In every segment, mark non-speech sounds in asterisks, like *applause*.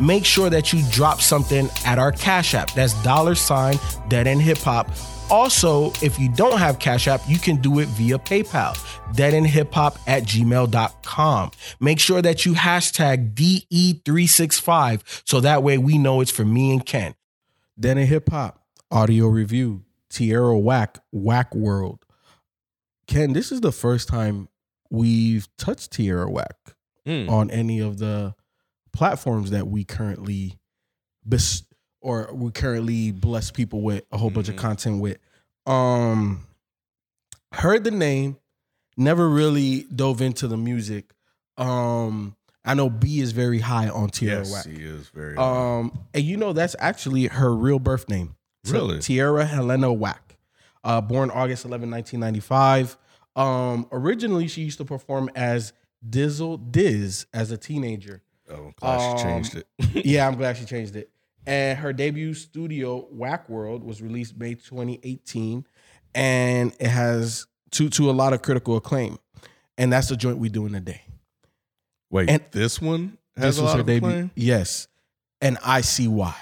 make sure that you drop something at our Cash App. That's dollar sign Dead End Hip Hop. Also, if you don't have Cash App, you can do it via PayPal, deadendhiphop at gmail.com. Make sure that you hashtag DE365 so that way we know it's for me and Ken. Dead End Hip Hop, audio review, Tierra Whack, Whack World. Ken, this is the first time we've touched Tierra Whack Mm. on any of the platforms that we currently bes- or we currently bless people with a whole bunch of Mhm. content with. Um heard the name, never really dove into the music. Um I know B is very high on Tierra yes, Whack. he is very. Um and you know that's actually her real birth name. Really? Tierra Helena Whack. Uh born August 11, 1995. Um originally she used to perform as Dizzle Diz as a teenager oh, glad um, she changed it. *laughs* yeah, I'm glad she changed it. And her debut studio, Whack World, was released May 2018, and it has to to a lot of critical acclaim. And that's the joint we do in a day. Wait, and this one has This a was her debut. acclaim? Yes, and I see why.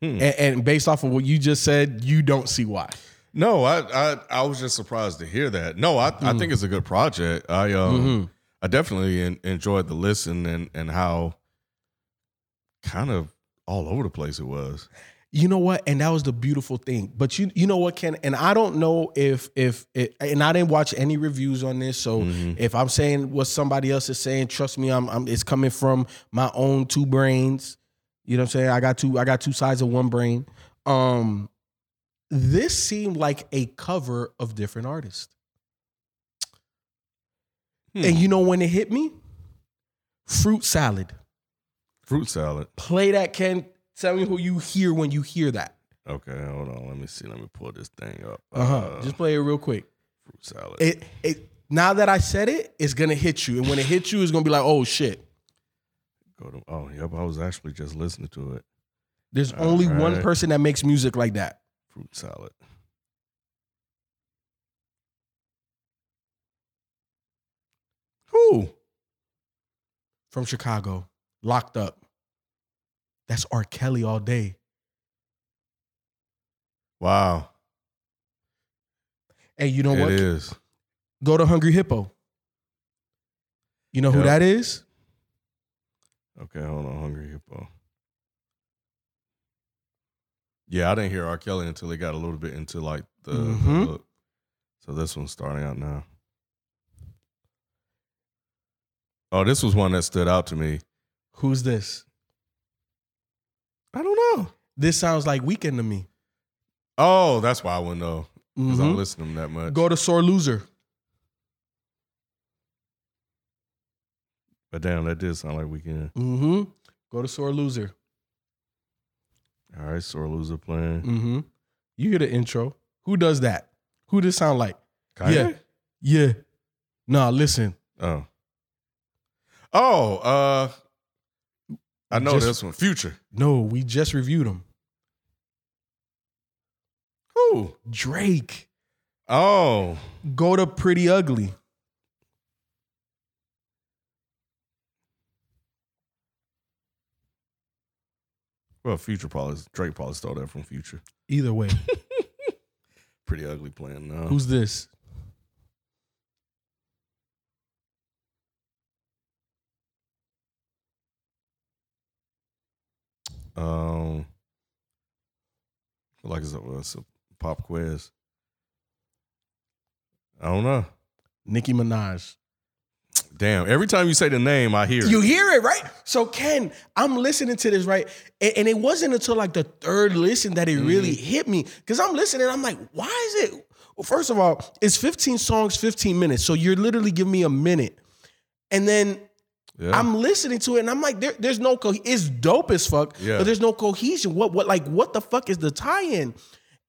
Hmm. And, and based off of what you just said, you don't see why. No, I, I I was just surprised to hear that. No, I, I Mm. think it's a good project. I um Mhm. I definitely en- enjoyed the listen and and how kind of all over the place it was. You know what? And that was the beautiful thing. But you you know what, Ken? And I don't know if if it, and I didn't watch any reviews on this. So Mhm. if I'm saying what somebody else is saying, trust me, I'm, I'm it's coming from my own two brains. You know what I'm saying? I got two I got two sides of one brain. Um this seemed like a cover of different artists. Hmm. And you know when it hit me? Fruit salad. Fruit salad. Play that, Ken. Tell me who you hear when you hear that. Okay, hold on. Let me see. Let me pull this thing up. Uh-huh. Just play it real quick. fruit salad. it it now that I said it, it's gonna hit you, and when it hits you, it's gonna be like, oh shit. Go to, oh, yep. I was actually just listening to it. There's All only one person that makes music like that. Fruit salad. Who? From Chicago, locked up. That's R. Kelly all day. Wow. Hey, you know It what? is. Go to Hungry Hippo. You know who that is? Okay, hold on. Hungry Hippo. Yeah, I didn't hear R. Kelly until he got a little bit into like the, the Mhm. hook. So this one's starting out now. Oh, this was one that stood out to me. Who's this? I don't know. This sounds like Weeknd to me. Oh, that's why I wouldn't know because I Mhm. don't listen to him that much. Go to Sore Loser. But damn, that did sound like Weeknd. Mm-hmm. Go to Sore Loser. All right, sore loser playing. Mm-hmm. You hear the intro. Who does that? Who does sound like? Kanye? Yeah. Yeah. Nah, listen. Oh. Oh, uh I know Just- this one. Future. No, we just reviewed him. Who? Drake. Oh. Go to Pretty Ugly. Well, Future probably Drake probably stole that from Future. Either way. *laughs* Pretty ugly plan. now. Who's this? Um, like it's a, it's a pop quiz. I don't know. Nicki Minaj. Damn, every time you say the name, I hear it. You hear it, right? So, Ken, I'm listening to this, right? And, and it wasn't until like the third listen that it mm-hmm. really hit me. Cause I'm listening, I'm like, why is it? Well, first of all, it's 15 songs, 15 minutes. So you're literally giving me a minute. And then yeah. I'm listening to it and I'm like, there, there's no co- it's dope as fuck, Yeah. but there's no cohesion. What what like what the fuck is the tie-in?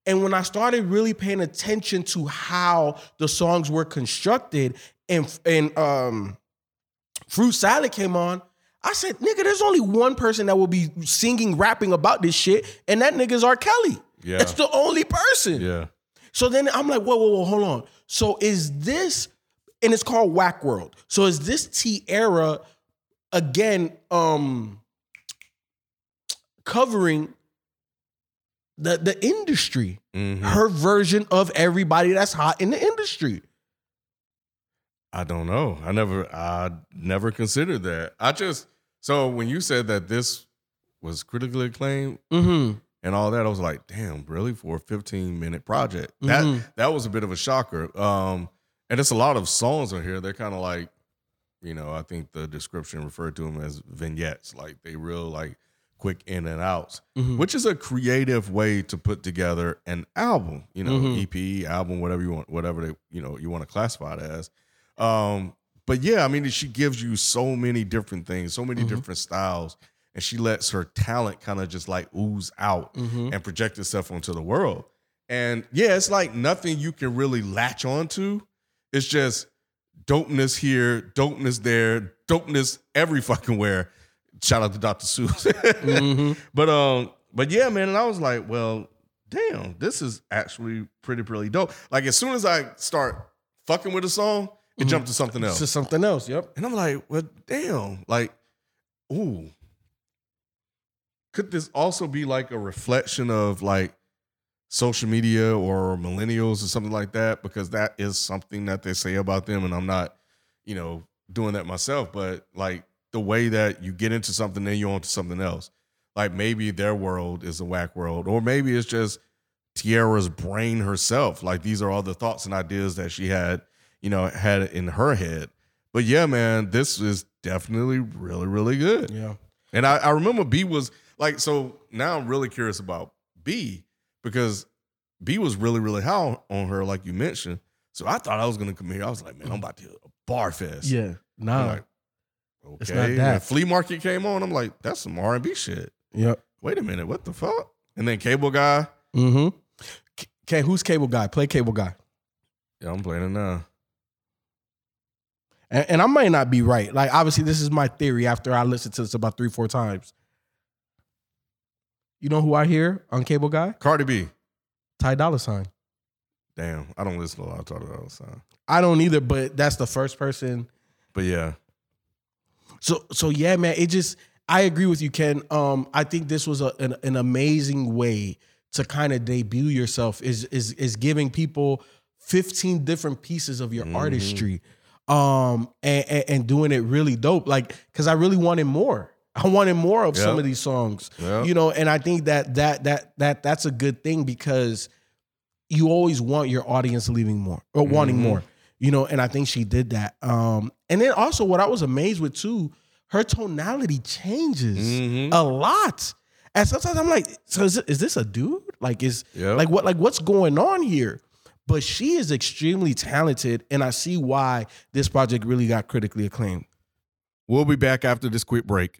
And when I started really paying attention to how the songs were constructed and and um Fruit Salad came on, I said, nigga, there's only one person that will be singing, rapping about this shit, and that nigga's R. Kelly. Yeah. That's the only person. yeah. So then I'm like, whoa, whoa, whoa, hold on. So is this, and it's called Whack World. So is this Tierra again um covering the the industry? Mhm. Her version of everybody that's hot in the industry. I don't know. I never I never considered that. I just so when you said that this was critically acclaimed Mm-hmm. and all that, I was like, damn, really? For a 15 minute project. That Mhm. that was a bit of a shocker. Um and it's a lot of songs on here. They're kind of like, you know, I think the description referred to them as vignettes. Like they real like quick in and outs. Mhm. Which is a creative way to put together an album, you know, Mhm. EP, album, whatever you want, whatever they, you know, you want to classify it as. Um, but yeah, I mean, she gives you so many different things, so many Mhm. different styles, and she lets her talent kind of just like ooze out Mhm. and project itself onto the world. And yeah, it's like nothing you can really latch onto. It's just dopeness here, dopeness there, dopeness every fucking where. Shout out to Dr. Seuss. Mhm. *laughs* But um, but yeah, man, and I was like, well, damn, this is actually pretty, pretty dope. Like as soon as I start fucking with a song, it Mhm. jumped to something else. To something else. Yep. And I'm like, well, damn, like, ooh. Could this also be like a reflection of like social media or millennials or something like that? Because that is something that they say about them. And I'm not, you know, doing that myself, but like the way that you get into something, then you're onto something else. Like maybe their world is a whack world, or maybe it's just Tierra's brain herself. Like these are all the thoughts and ideas that she had, you know, had in her head. But yeah, man, this is definitely really, really good. Yeah. And I, I remember B was like, so now I'm really curious about B because B was really, really high on her, like you mentioned. So I thought I was gonna come here. I was like, man, I'm about to a bar fest. Yeah. Nah. like, okay. It's not that. Flea Market came on. I'm like, that's some R and B shit. yep. Wait a minute, what the fuck? And then Cable Guy. Mm-hmm. Okay, who's cable guy? Play cable guy. Yeah, I'm playing it now. And, and I might not be right. Like, obviously, this is my theory after I listened to this about three, four times. You know who I hear on cable guy? Cardi B. Ty Dolla Sign. Damn, I don't listen to a lot of all the time. I don't either, but that's the first person. But yeah, So, so yeah, man. It just I agree with you, Ken. Um, I think this was a, an, an amazing way to kind of debut yourself. Is is is giving people fifteen different pieces of your Mhm. artistry, um, and, and and doing it really dope. Like, because I really wanted more. I wanted more of some of these songs. yeah, you know and i think that that that that that's a good thing because you always want your audience leaving more or wanting Mhm. more you know and i think she did that um and then also what i was amazed with too her tonality changes Mhm. a lot and sometimes i'm like so is, it, is this a dude like is yeah. like what like what's going on here but she is extremely talented and i see why this project really got critically acclaimed we'll be back after this quick break.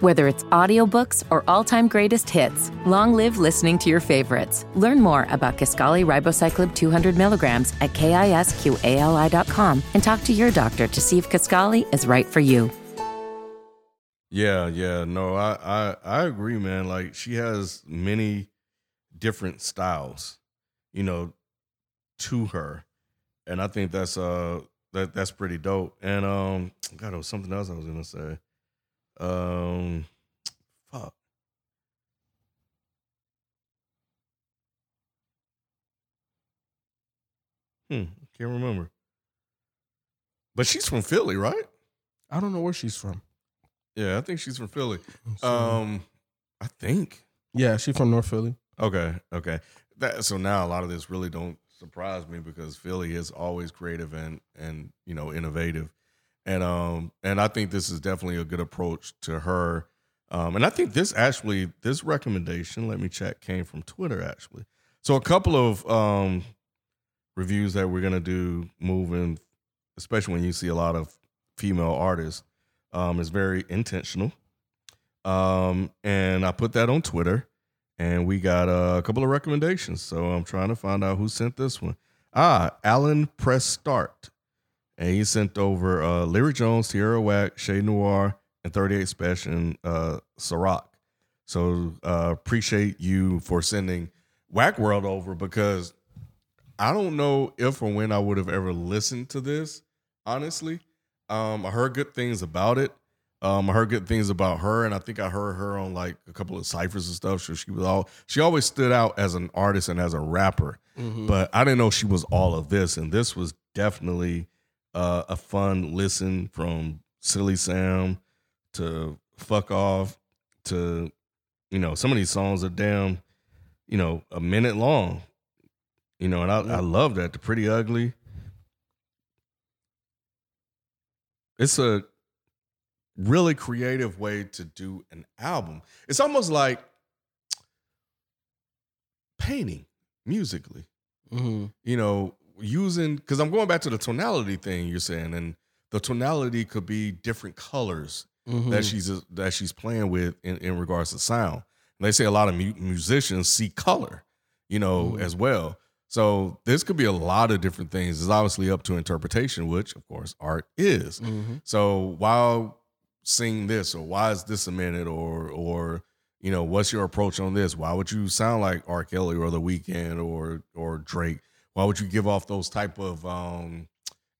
Whether it's audiobooks or all-time greatest hits, long live listening to your favorites. Learn more about Kisqali Ribociclib 200 milligrams at kisqali.com and talk to your doctor to see if Kisqali is right for you. Yeah, yeah, no, I, I, I agree, man. Like she has many different styles. You know, to her, and I think that's uh that that's pretty dope. And um, *tsk* God, there was something else I was gonna say. Um, fuck. Hmm, can't remember. But she's from Philly, right? I don't know where she's from. Yeah, I think she's from Philly. Um, I think. yeah, she's from North Philly. Okay, okay. That so now a lot of this really don't surprise me because Philly is always creative and and you know innovative, and um and I think this is definitely a good approach to her. Um, and I think this actually this recommendation, let me check, came from Twitter actually. So a couple of um reviews that we're gonna do moving, especially when you see a lot of female artists, um, is very intentional. Um, and I put that on Twitter and we got a couple of recommendations. So I'm trying to find out who sent this one. Ah, Alan Press Start. And he sent over uh, Lyric Jones, Tierra Whack, Shade Noir, and 38 Special and uh, Ciroc. So uh, appreciate you for sending Whack World over because I don't know if or when I would have ever listened to this, honestly. Um, I heard good things about it. Um, I heard good things about her, and I think I heard her on like a couple of ciphers and stuff. So she was all she always stood out as an artist and as a rapper, but I didn't know she was all of this. And this was definitely uh, a fun listen from Silly Sam to Fuck Off to you know some of these songs are damn you know a minute long, you know, and I, I love that. The Pretty Ugly. It's a really creative way to do an album. It's almost like painting musically. Mm-hmm. You know, using because I'm going back to the tonality thing you're saying, and the tonality could be different colors Mm-hmm. that she's that she's playing with in, in regards to sound. And they say a lot of mu- musicians see color, you know, Mhm. as well. So this could be a lot of different things. It's obviously up to interpretation, which of course art is. Mm-hmm. So while seeing this, or why is this a minute, or or you know, what's your approach on this? Why would you sound like R. Kelly or The Weeknd or or Drake? Why would you give off those type of um,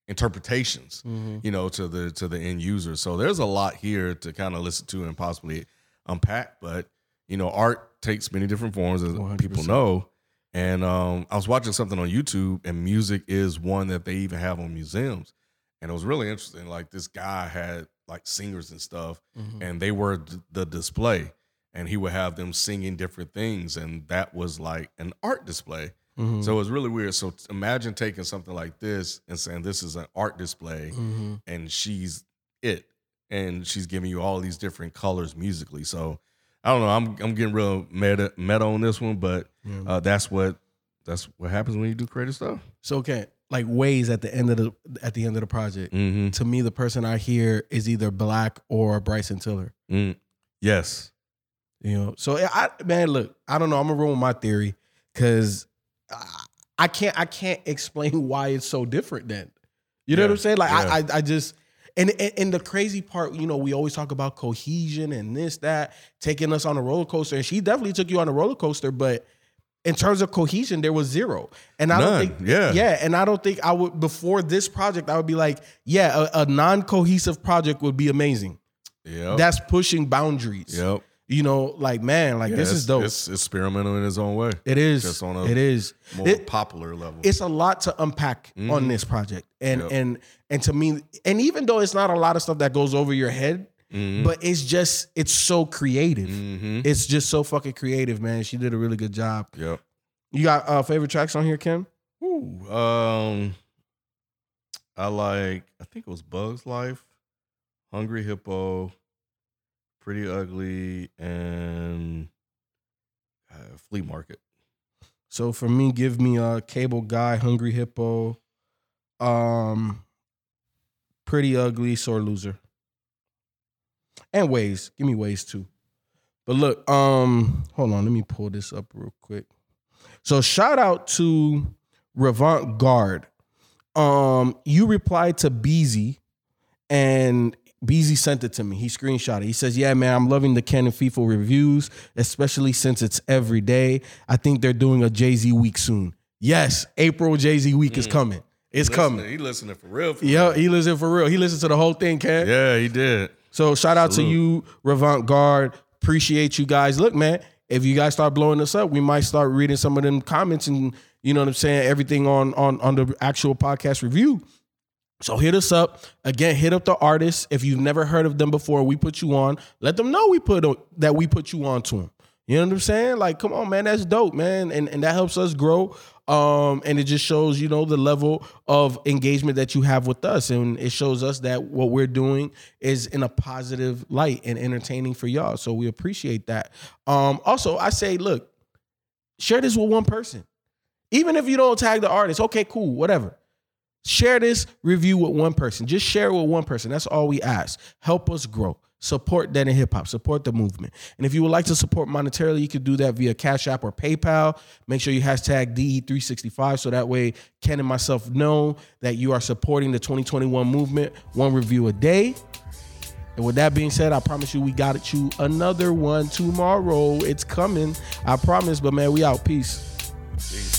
interpretations? Mm-hmm. You know, to the to the end user. So there's a lot here to kind of listen to and possibly unpack. But you know, art takes many different forms, as people 100%. know. And um, I was watching something on YouTube, and music is one that they even have on museums. And it was really interesting. Like this guy had like singers and stuff, Mm-hmm. and they were d- the display, and he would have them singing different things, and that was like an art display. Mm-hmm. So it was really weird. So imagine taking something like this and saying this is an art display, Mm-hmm. and she's it, and she's giving you all these different colors musically. So I don't know. I'm I'm getting real meta meta on this one, but Yeah. uh, that's what that's what happens when you do creative stuff. So okay, like ways at the end of the at the end of the project. Mm-hmm. To me, the person I hear is either 6lack or Bryson Tiller. Mm. Yes. You know, so I man, look, I don't know. I'm gonna roll with my theory because I can't I can't explain *laughs* why it's so different. Then you know Yeah, what I'm saying? Like yeah. I, I I just and, and and the crazy part, you know, we always talk about cohesion and this that taking us on a roller coaster, and she definitely took you on a roller coaster, but. In terms of cohesion, there was zero, and I None, don't think, yeah. yeah, and I don't think I would before this project. I would be like, yeah, a, a non-cohesive project would be amazing. Yeah, That's pushing boundaries. yep. You know, like man, like Yeah, this is dope. It's experimental in its own way. It is. Just on a it is. More It- popular level. it's a lot to unpack Mhm. on this project, and Yep. and and to me, and even though it's not a lot of stuff that goes over your head, Mhm. but it's just it's so creative. Mhm. It's just so fucking creative, man. She did a really good job. Yep. You got uh, favorite tracks on here, Kim? Ooh, um, I like. I think it was Bugs Life, Hungry Hippo, Pretty Ugly, and uh, Flea Market. So for me, give me a Cable Guy, Hungry Hippo, um, Pretty Ugly, Sore Loser, and Ways. Give me Ways too. But look, um, hold on, let me pull this up real quick. So shout out to Revant Guard. Um, you replied to Beezy, and Beezy sent it to me. He screenshot it. He says, "Yeah, man, I'm loving the Ken and FIFO reviews, especially since it's every day. I think they're doing a Jay Z week soon. Yes, April Jay Z week is mm. coming. It's Listening- coming. He listening for real. For Yeah, he listened for real. He listened to the whole thing, Ken. Yeah, he did. So shout out Salute. to you, Revant Guard. Appreciate you guys. Look, man, if you guys start blowing us up, we might start reading some of them comments and you know what I'm saying, everything on on on the actual podcast review. So hit us up again. Hit up the artists if you've never heard of them before. We put you on. Let them know we put that we put you on to them. You know what I'm saying? Like, come on, man, that's dope, man, and and that helps us grow. Um, and it just shows, you know, the level of engagement that you have with us, and it shows us that what we're doing is in a positive light and entertaining for y'all. So we appreciate that. Um, also, I say, look, share this with one person, even if you don't tag the artist. Okay, cool, whatever. Share this review with one person. Just share it with one person. That's all we ask. Help us grow. Support Dead End Hip Hop. Support the movement. And if you would like to support monetarily, you can do that via Cash App or PayPal. Make sure you hashtag DE365 so that way Ken and myself know that you are supporting the 2021 movement. One review a day. And with that being said, I promise you we got you another one tomorrow. It's coming. I promise. But man, we out. Peace.